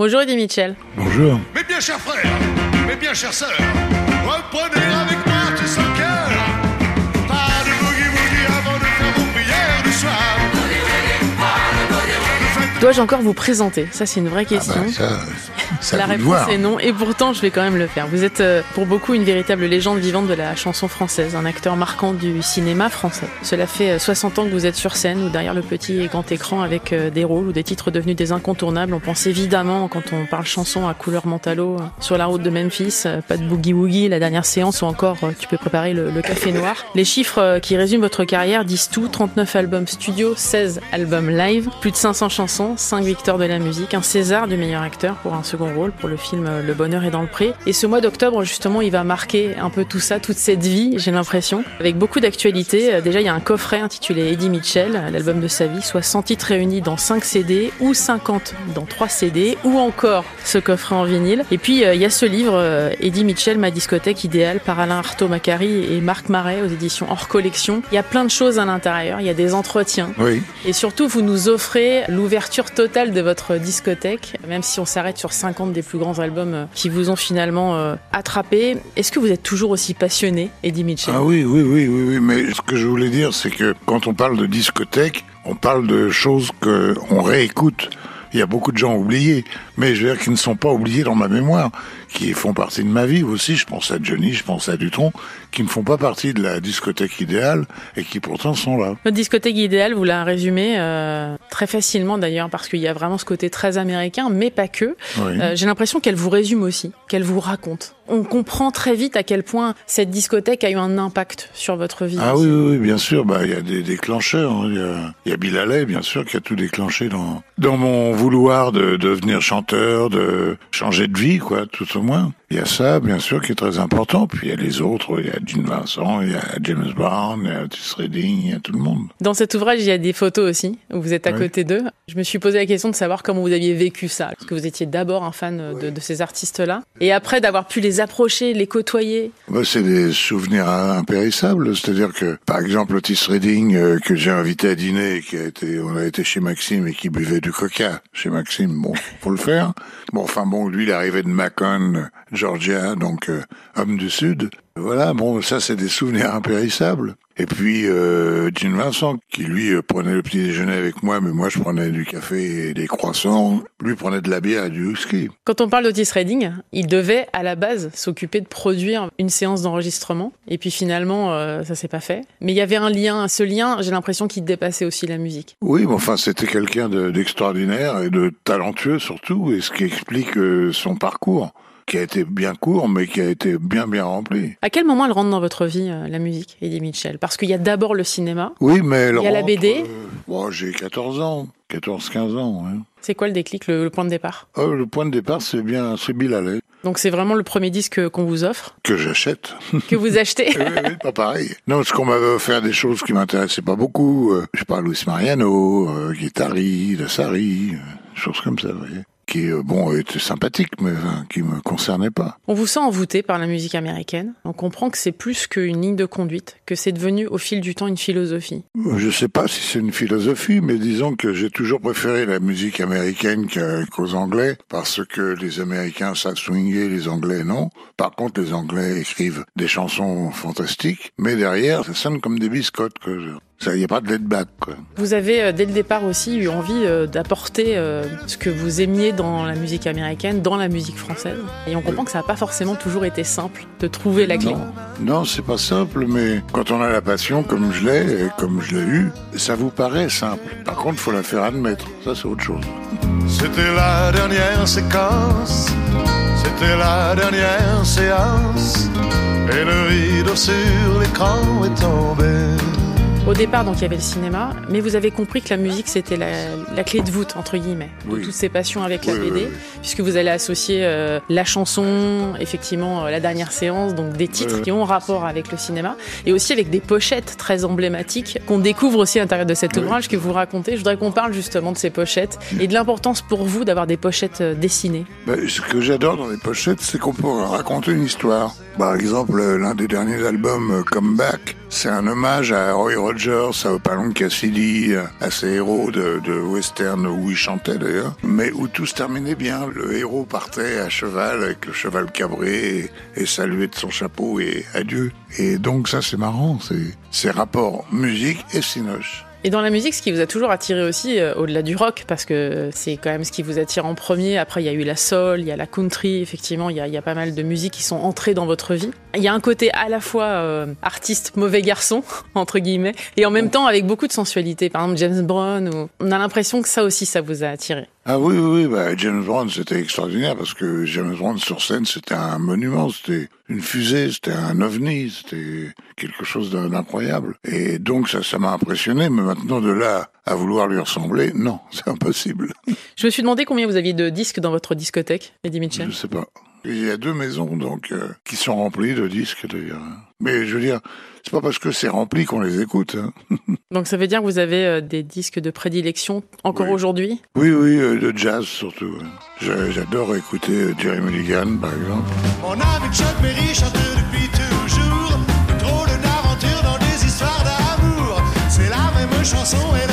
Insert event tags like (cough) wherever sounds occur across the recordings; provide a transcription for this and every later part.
Bonjour Eddie Mitchell. Bonjour. Mes bien chers frères, mes bien chères sœurs, reprenez avec moi tout son Dois-je encore vous présenter? Ça, c'est une vraie Ah question. bah, ça, ça La réponse voir. est non, et pourtant je vais quand même le faire. Vous êtes euh, pour beaucoup une véritable légende vivante de la chanson française, un acteur marquant du cinéma français. Cela fait euh, 60 ans que vous êtes sur scène ou derrière le petit et grand écran avec euh, des rôles ou des titres devenus des incontournables. On pense évidemment, quand on parle chanson, à Couleur Mentalo, euh, Sur la route de Memphis, euh, Pas de Boogie Woogie, La dernière séance ou encore euh, Tu peux préparer le, le café noir. Les chiffres euh, qui résument votre carrière disent tout 39 albums studio, 16 albums live, plus de 500 chansons, 5 victoires de la musique, un César du meilleur acteur pour un second rôle pour le film Le bonheur est dans le pré. Et ce mois d'octobre, justement, il va marquer un peu tout ça, toute cette vie, j'ai l'impression, avec beaucoup d'actualités. Euh, Déjà, il y a un coffret intitulé Eddie Mitchell, l'album de sa vie, soit 100 titres réunis dans 5 CD ou 50 dans 3 CD ou encore ce coffret en vinyle. Et puis, euh, il y a ce livre, euh, Eddie Mitchell, ma discothèque idéale, par Alain Artaud Macari et Marc Marais aux éditions hors collection. Il y a plein de choses à l'intérieur, il y a des entretiens. Oui. Et surtout, vous nous offrez l'ouverture totale de votre discothèque, même si on s'arrête sur 50 des plus grands albums euh, qui vous ont finalement euh, attrapé. Est-ce que vous êtes toujours aussi passionné, Eddie Mitchell? Ah oui, oui, oui, oui. Mais ce que je voulais dire, c'est que quand on parle de discothèque, on parle de choses que on réécoute. Il y a beaucoup de gens oubliés, mais je veux dire qui ne sont pas oubliés dans ma mémoire, qui font partie de ma vie aussi. Je pense à Johnny, je pense à Dutron, qui ne font pas partie de la discothèque idéale et qui pourtant sont là. Votre discothèque idéale, vous la résumez euh, très facilement d'ailleurs, parce qu'il y a vraiment ce côté très américain, mais pas que. Oui. Euh, J'ai l'impression qu'elle vous résume aussi, qu'elle vous raconte. On comprend très vite à quel point cette discothèque a eu un impact sur votre vie. Ah oui, oui, oui, bien sûr. Bah, il y a des déclencheurs. hein. Il y, a, il y a Bill Haley, bien sûr, qui a tout déclenché dans dans mon vouloir de devenir chanteur, de changer de vie, quoi, tout au moins. Il y a ça, bien sûr, qui est très important. Puis il y a les autres. Il y a Gene Vincent, il y a James Brown, il y a Otis Redding, il y a tout le monde. Dans cet ouvrage, il y a des photos aussi, où vous êtes à Oui. côté d'eux. Je me suis posé la question de savoir comment vous aviez vécu ça. Parce que vous étiez d'abord un fan de, de ces artistes-là? Et après d'avoir pu les approcher, les côtoyer? Bah, c'est des souvenirs impérissables. C'est-à-dire que, par exemple, Otis Redding, euh, que j'ai invité à dîner, qui a été, on a été chez Maxime et qui buvait du coca chez Maxime, bon, faut le faire. Bon, enfin bon, lui, il arrivait de Macon, Georgia, donc euh, homme du Sud. Voilà, bon, ça, c'est des souvenirs impérissables. Et puis, euh, Gene Vincent, qui lui euh, prenait le petit déjeuner avec moi, mais moi, je prenais du café et des croissants. Lui prenait de la bière et du whisky. Quand on parle d'Otis Redding, il devait à la base s'occuper de produire une séance d'enregistrement. Et puis finalement, euh, ça s'est pas fait. Mais il y avait un lien. Ce lien, j'ai l'impression qu'il dépassait aussi la musique. Oui, mais enfin, c'était quelqu'un de- d'extraordinaire et de talentueux surtout, et ce qui explique euh, son parcours, qui a été bien court, mais qui a été bien bien rempli. À quel moment elle rentre dans votre vie, euh, la musique, Eddie Mitchell? Parce qu'il y a d'abord le cinéma. Oui, mais elle Il y a la BD. euh, bon, j'ai 14 ans, 14-15 ans. hein. C'est quoi le déclic, le, le point de départ? Oh, le point de départ, c'est bien, c'est Bill Donc c'est vraiment le premier disque qu'on vous offre, que j'achète. (laughs) que vous achetez? oui, oui, pas pareil. Non, parce qu'on m'avait offert des choses qui m'intéressaient pas beaucoup. Euh, Je parle Luis Mariano, euh, Guittari, de Sari, euh, choses comme ça, vous voyez. Qui, euh, bon, étaient sympathiques, mais enfin, qui me concernaient pas. On vous sent envoûté par la musique américaine. On comprend que c'est plus qu'une ligne de conduite, que c'est devenu au fil du temps une philosophie. Je sais pas si c'est une philosophie, mais disons que j'ai toujours préféré la musique américaine qu'aux Anglais, parce que les Américains savent swinger, les Anglais non. Par contre, les Anglais écrivent des chansons fantastiques, mais derrière, ça sonne comme des biscottes, quoi. Ça, y a pas de laid back, quoi. Vous avez euh, dès le départ aussi eu envie euh, d'apporter euh, ce que vous aimiez dans la musique américaine, dans la musique française. Et on comprend que ça n'a pas forcément toujours été simple de trouver la clé. Non, non c'est pas simple, mais quand on a la passion, comme je l'ai, et comme je l'ai eu, ça vous paraît simple. Par contre, faut la faire admettre. Ça, c'est autre chose. C'était la dernière séquence, c'était la dernière séance, et le rideau sur l'écran est tombé. Au départ, donc, il y avait le cinéma, mais vous avez compris que la musique, c'était la, la clé de voûte, entre guillemets, de Oui. toutes ces passions avec la Oui, BD, oui. puisque vous allez associer euh, la chanson, effectivement, euh, la dernière séance, donc des titres qui ont rapport avec le cinéma, et aussi avec des pochettes très emblématiques qu'on découvre aussi à l'intérieur de cet ouvrage que vous racontez. Je voudrais qu'on parle justement de ces pochettes et de l'importance pour vous d'avoir des pochettes euh, dessinées. Ben, ce que j'adore dans les pochettes, c'est qu'on peut raconter une histoire. Par exemple, l'un des derniers albums, euh, Comeback, c'est un hommage à Roy Rogers, à Opalon Cassidy, à ces héros de, de western où il chantait d'ailleurs, mais où tout se terminait bien. Le héros partait à cheval avec le cheval cabré et, et saluait de son chapeau et adieu. Et donc ça c'est marrant, c'est ces rapports musique et cinoche. Et dans la musique, ce qui vous a toujours attiré aussi, euh, au-delà du rock, parce que c'est quand même ce qui vous attire en premier. Après, il y a eu la soul, il y a la country, effectivement, il y a, il y a pas mal de musiques qui sont entrées dans votre vie. Il y a un côté à la fois euh, artiste mauvais garçon, (laughs) entre guillemets, et en même temps avec beaucoup de sensualité. Par exemple, James Brown, ou... on a l'impression que ça aussi, ça vous a attiré. Ah oui, oui, oui, bah, James Brown, c'était extraordinaire parce que James Brown sur scène, c'était un monument, c'était une fusée, c'était un ovni, c'était quelque chose d'incroyable. Et donc ça, ça m'a impressionné, mais maintenant de là à vouloir lui ressembler, non, (laughs) c'est impossible. Je me suis demandé combien vous aviez de disques dans votre discothèque, Eddie Mitchell. Je sais pas. Il y a deux maisons donc euh, qui sont remplies de disques d'ailleurs. Mais je veux dire, c'est pas parce que c'est rempli qu'on les écoute. Hein. (laughs) Donc ça veut dire que vous avez euh, des disques de prédilection encore Oui. aujourd'hui? Oui, oui, euh, de jazz surtout. J'a- J'adore écouter euh, Jerry Mulligan par exemple. Mon ami Chuck Berry chante depuis toujours d'aventure dans des histoires d'amour C'est la même chanson et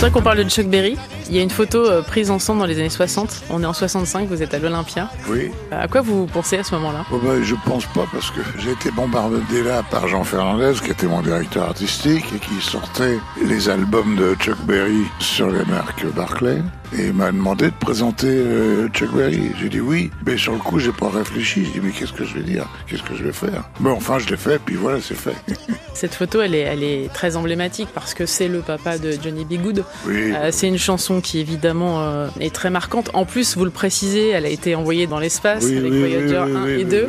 Je voudrais qu'on parle de Chuck Berry. Il y a une photo euh, prise ensemble dans les années 60. On est en 65, vous êtes à l'Olympia. Oui. À quoi vous pensez à ce moment-là? Oh bah, je pense pas parce que j'ai été bombardé là par Jean Fernandez qui était mon directeur artistique et qui sortait les albums de Chuck Berry sur les marques Barclay et il m'a demandé de présenter euh, Chuck Berry. J'ai dit oui, mais sur le coup j'ai pas réfléchi. J'ai dit mais qu'est-ce que je vais dire? Qu'est-ce que je vais faire? Mais enfin je l'ai fait puis voilà c'est fait. (laughs) Cette photo, elle est, elle est très emblématique parce que c'est le papa de Johnny B. Good. Oui. Euh, c'est une chanson qui évidemment euh, est très marquante. En plus, vous le précisez, elle a été envoyée dans l'espace oui, avec oui, Voyager oui, 1 oui, et oui, 2.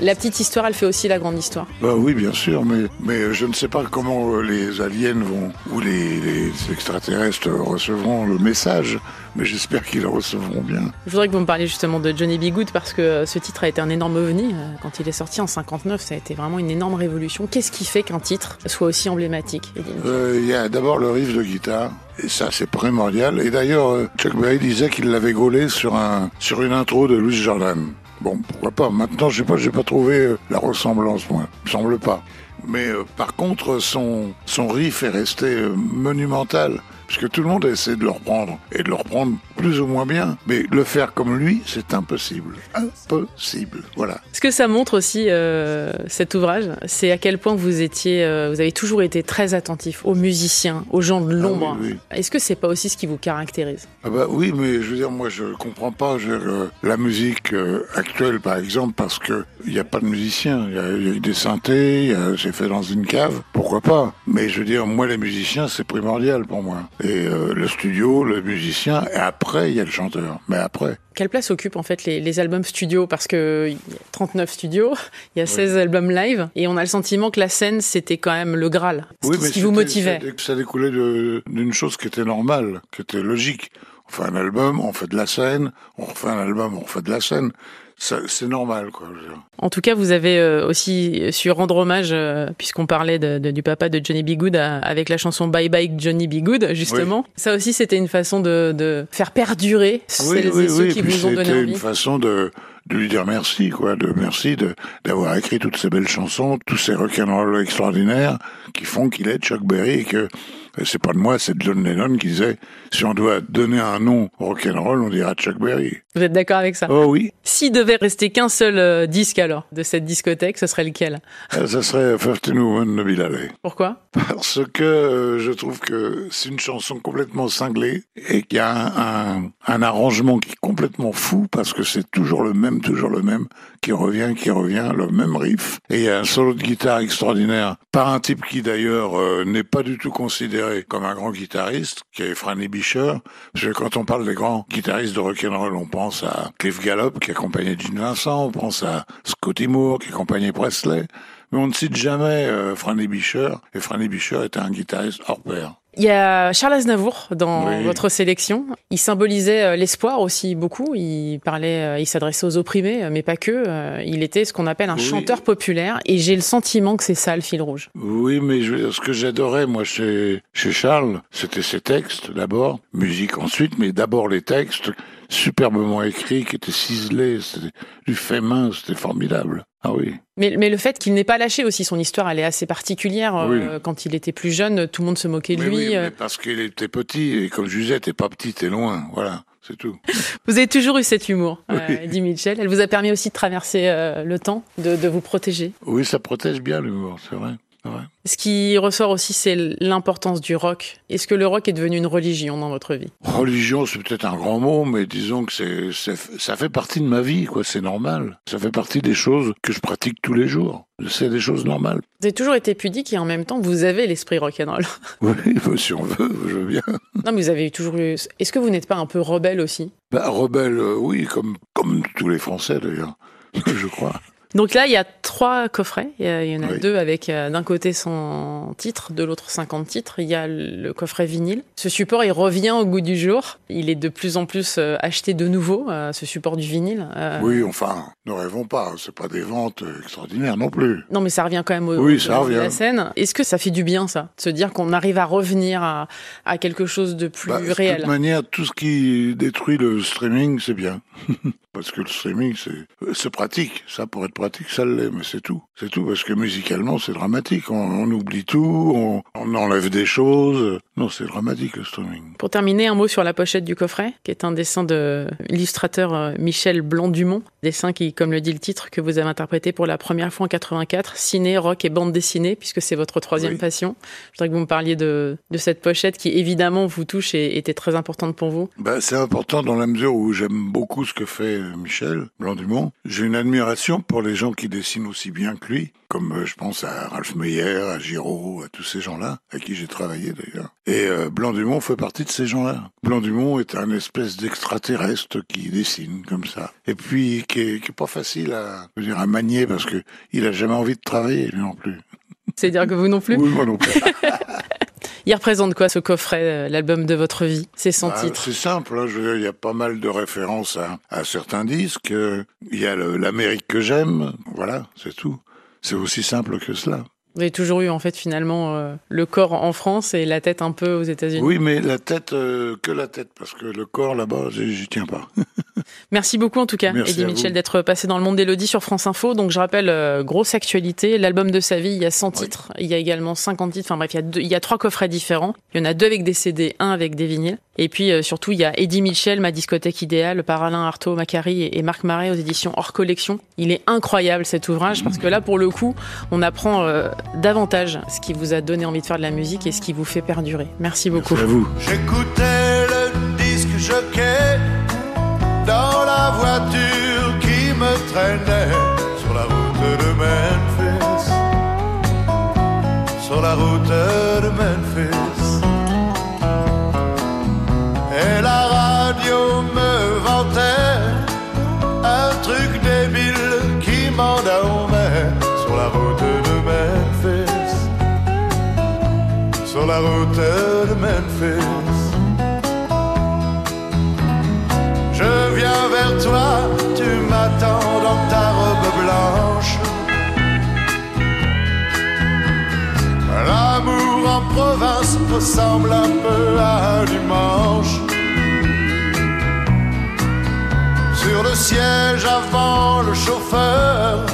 La petite histoire, elle fait aussi la grande histoire. Bah oui, bien sûr, mais, mais je ne sais pas comment euh, les aliens vont, ou les, les extraterrestres recevront le message, mais j'espère qu'ils le recevront bien. Je voudrais que vous me parliez justement de Johnny B. Good parce que euh, ce titre a été un énorme ovni. Euh, Quand il est sorti en 59, ça a été vraiment une énorme révolution. Qu'est-ce qui fait qu'un titre soit aussi emblématique Euh, Il y a d'abord le riff de guitare, et ça c'est primordial. Et d'ailleurs, Chuck Berry disait qu'il l'avait gaulé sur, un, sur une intro de Louis Jordan. Bon, pourquoi pas. Maintenant, je sais pas, pas trouvé euh, la ressemblance, moi. Il me semble pas. Mais euh, par contre, son, son riff est resté euh, monumental. Parce que tout le monde a essayé de le reprendre, et de le reprendre plus ou moins bien. Mais le faire comme lui, c'est impossible. Impossible. Voilà. Ce que ça montre aussi, euh, cet ouvrage, c'est à quel point vous étiez, euh, vous avez toujours été très attentif aux musiciens, aux gens de l'ombre. Ah oui, oui. Est-ce que c'est pas aussi ce qui vous caractérise? Ah bah oui, mais je veux dire, moi je comprends pas je euh, la musique actuelle, par exemple, parce que il n'y a pas de musiciens. Il y a, eu des synthés, c'est fait dans une cave. Pourquoi pas? Mais je veux dire, moi les musiciens, c'est primordial pour moi. Et euh, le studio, le musicien, et après il y a le chanteur. Mais après. Quelle place occupent en fait les, les albums studio? Parce que y a 39 studios, il y a 16 albums live, et on a le sentiment que la scène c'était quand même le Graal, ce qui, ce qui vous motivait. ça Ça découlait d'une chose qui était normale, qui était logique. On fait un album, on fait de la scène, on refait un album, on fait de la scène. C'est normal, quoi. En tout cas, vous avez euh, aussi su rendre hommage, euh, puisqu'on parlait de- de- du papa de Johnny B. Good, à- avec la chanson Bye Bye Johnny B. Good, justement. Ça aussi, c'était une façon de, de faire perdurer celles et ceux qui vous ont donné C'était envie. une façon de, de lui dire merci, quoi, de merci de d'avoir écrit toutes ces belles chansons, tous ces rock'n'roll extraordinaires qui font qu'il est Chuck Berry et que c'est pas de moi, c'est de John Lennon qui disait si on doit donner un nom au rock'n'roll, on dira Chuck Berry. Vous êtes d'accord avec ça? Oh oui, S'il devait rester qu'un seul euh, disque alors de cette discothèque, ce serait lequel? Euh, ça serait First Woman de Bill Haley. Pourquoi? Parce que euh, je trouve que c'est une chanson complètement cinglée et qu'il y a un, un, un arrangement qui est complètement fou parce que c'est toujours le même, toujours le même, qui revient, qui revient, le même riff. Et il y a un solo de guitare extraordinaire par un type qui d'ailleurs n'est pas du tout considéré comme un grand guitariste, qui est Franny Bisher. Parce que quand on parle des grands guitaristes de rock'n'roll, on pense à Cliff Gallup qui accompagnait Gene Vincent, on pense à Scotty Moore qui accompagnait Presley. Mais on ne cite jamais euh, Franny Bisher, et Franny Bisher était un guitariste hors pair. Il y a Charles Aznavour dans Oui. votre sélection. Il symbolisait euh, l'espoir aussi beaucoup. Il parlait, euh, il s'adressait aux opprimés, euh, mais pas que. Il était ce qu'on appelle un Oui. chanteur populaire. Et j'ai le sentiment que c'est ça le fil rouge. Oui, mais je ce que j'adorais, moi, chez, chez Charles, c'était ses textes, d'abord, musique ensuite, mais d'abord les textes, superbement écrits, qui étaient ciselés, c'était du fait main, c'était formidable. Ah oui. Mais, mais le fait qu'il n'ait pas lâché aussi son histoire, elle est assez particulière. Euh, Quand il était plus jeune, tout le monde se moquait de lui. oui, Euh, mais parce qu'il était petit, et comme je disais, t'es pas petit, t'es loin, voilà, c'est tout. (laughs) Vous avez toujours eu cet humour, euh, Oui. Eddie Mitchell. Elle vous a permis aussi de traverser euh, le temps, de, de vous protéger. Oui, ça protège bien l'humour, c'est vrai. Ce qui ressort aussi, c'est l'importance du rock. Est-ce que le rock est devenu une religion dans votre vie? Religion, c'est peut-être un grand mot, mais disons que c'est, ça fait partie de ma vie, quoi. C'est normal. Ça fait partie des choses que je pratique tous les jours. C'est des choses normales. Vous avez toujours été pudique et en même temps, vous avez l'esprit rock'n'roll. (laughs) Oui, bah, si on veut, je veux bien. non, mais vous avez toujours eu... Est-ce que vous n'êtes pas un peu rebelle aussi? Bah, rebelle, euh, oui, comme, comme tous les Français d'ailleurs, (laughs) je crois. Donc là, il y a trois coffrets. Il y, en a Oui. deux avec euh, d'un côté 100 titres, de l'autre 50 titres. Il y a le coffret vinyle. Ce support, il revient au goût du jour. Il est de plus en plus euh, acheté de nouveau, euh, ce support du vinyle. Oui, enfin, ne rêvons pas, c'est pas des ventes extraordinaires non plus. Non, mais ça revient quand même au Oui, ça devant de revient. la scène. Est-ce que ça fait du bien, ça De se dire qu'on arrive à revenir à, à quelque chose de plus Bah, de réel? toute manière, tout ce qui détruit le streaming, c'est bien. (laughs) parce que le streaming, c'est, c'est pratique. Ça, pour être pratique, ça l'est, mais c'est tout. C'est tout, parce que musicalement, c'est dramatique. On, on oublie tout, on, on enlève des choses. Non, c'est dramatique, le streaming. Pour terminer, un mot sur la pochette du coffret, qui est un dessin de l'illustrateur euh, Michel Blanc-Dumont. Dessin qui, comme le dit le titre, que vous avez interprété pour la première fois en 84, ciné, rock et bande dessinée, puisque c'est votre troisième Oui. passion. Je voudrais que vous me parliez de, de cette pochette qui, évidemment, vous touche et était très importante pour vous. Bah, c'est important dans la mesure où j'aime beaucoup ce que fait euh, Michel Blanc-Dumont. J'ai une admiration pour les gens qui dessinent aussi bien que lui, comme euh, je pense à Ralph Meyer, à Giraud, à tous ces gens-là, à qui j'ai travaillé d'ailleurs. Et euh, Blanc-Dumont fait partie de ces gens-là. Blanc-Dumont est un espèce d'extraterrestre qui dessine comme ça. Et puis qui est, qui est pas facile à, je veux dire, à manier parce que il a jamais envie de travailler, lui non plus. C'est-à-dire que vous non plus Oui, moi non plus. (laughs) Il représente quoi ce coffret, euh, l'album de votre vie? C'est 100 Bah, titres. C'est simple, hein, il y a pas mal de références à, à certains disques. euh, Il y a l'Amérique que j'aime, voilà, c'est tout. C'est aussi simple que cela. Vous avez toujours eu, en fait, finalement, euh, le corps en France et la tête un peu aux États-Unis. Oui, mais la tête, euh, que la tête, parce que le corps là-bas, j'y tiens pas. (laughs) Merci beaucoup en tout cas, Merci Eddie Mitchell, d'être passé dans le monde d'Elodie sur France Info. Donc je rappelle, euh, grosse actualité, l'album de sa vie, il y a 100 Oui. titres, il y a également 50 titres, enfin bref, il y, a deux- il y a trois coffrets différents. Il y en a deux avec des CD, un avec des vinyles. Et puis euh, surtout, il y a Eddie Mitchell, Ma discothèque idéale, par Alain Artaud, Macari et, et Marc Marais aux éditions hors collection. Il est incroyable cet ouvrage parce que là, pour le coup, on apprend euh, davantage ce qui vous a donné envie de faire de la musique et ce qui vous fait perdurer. Merci beaucoup. C'est à vous. J'écoutais le disque jockey dans la voiture qui me traînait sur la route de Memphis. Sur la route de Memphis. De. Je viens vers toi, tu m'attends dans ta robe blanche. L'amour en province ressemble un peu à dimanche. Sur le siège avant le chauffeur,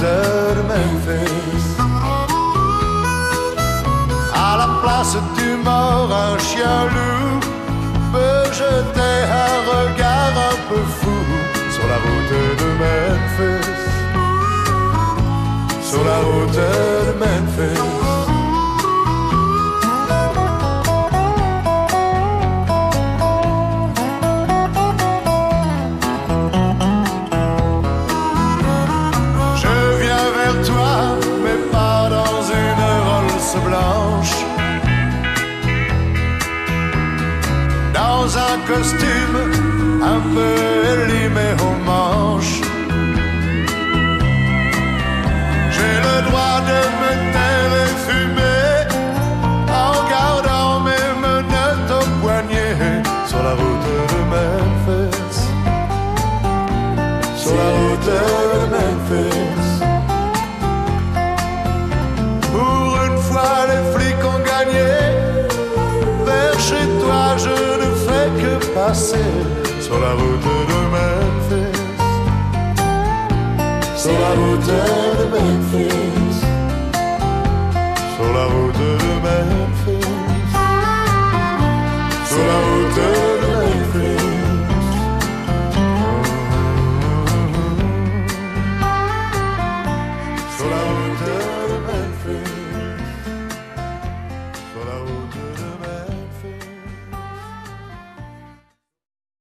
de Memphis. À la place du mort, un chien loup peut jeter un regard un peu fou Sur la route de Memphis. Sur la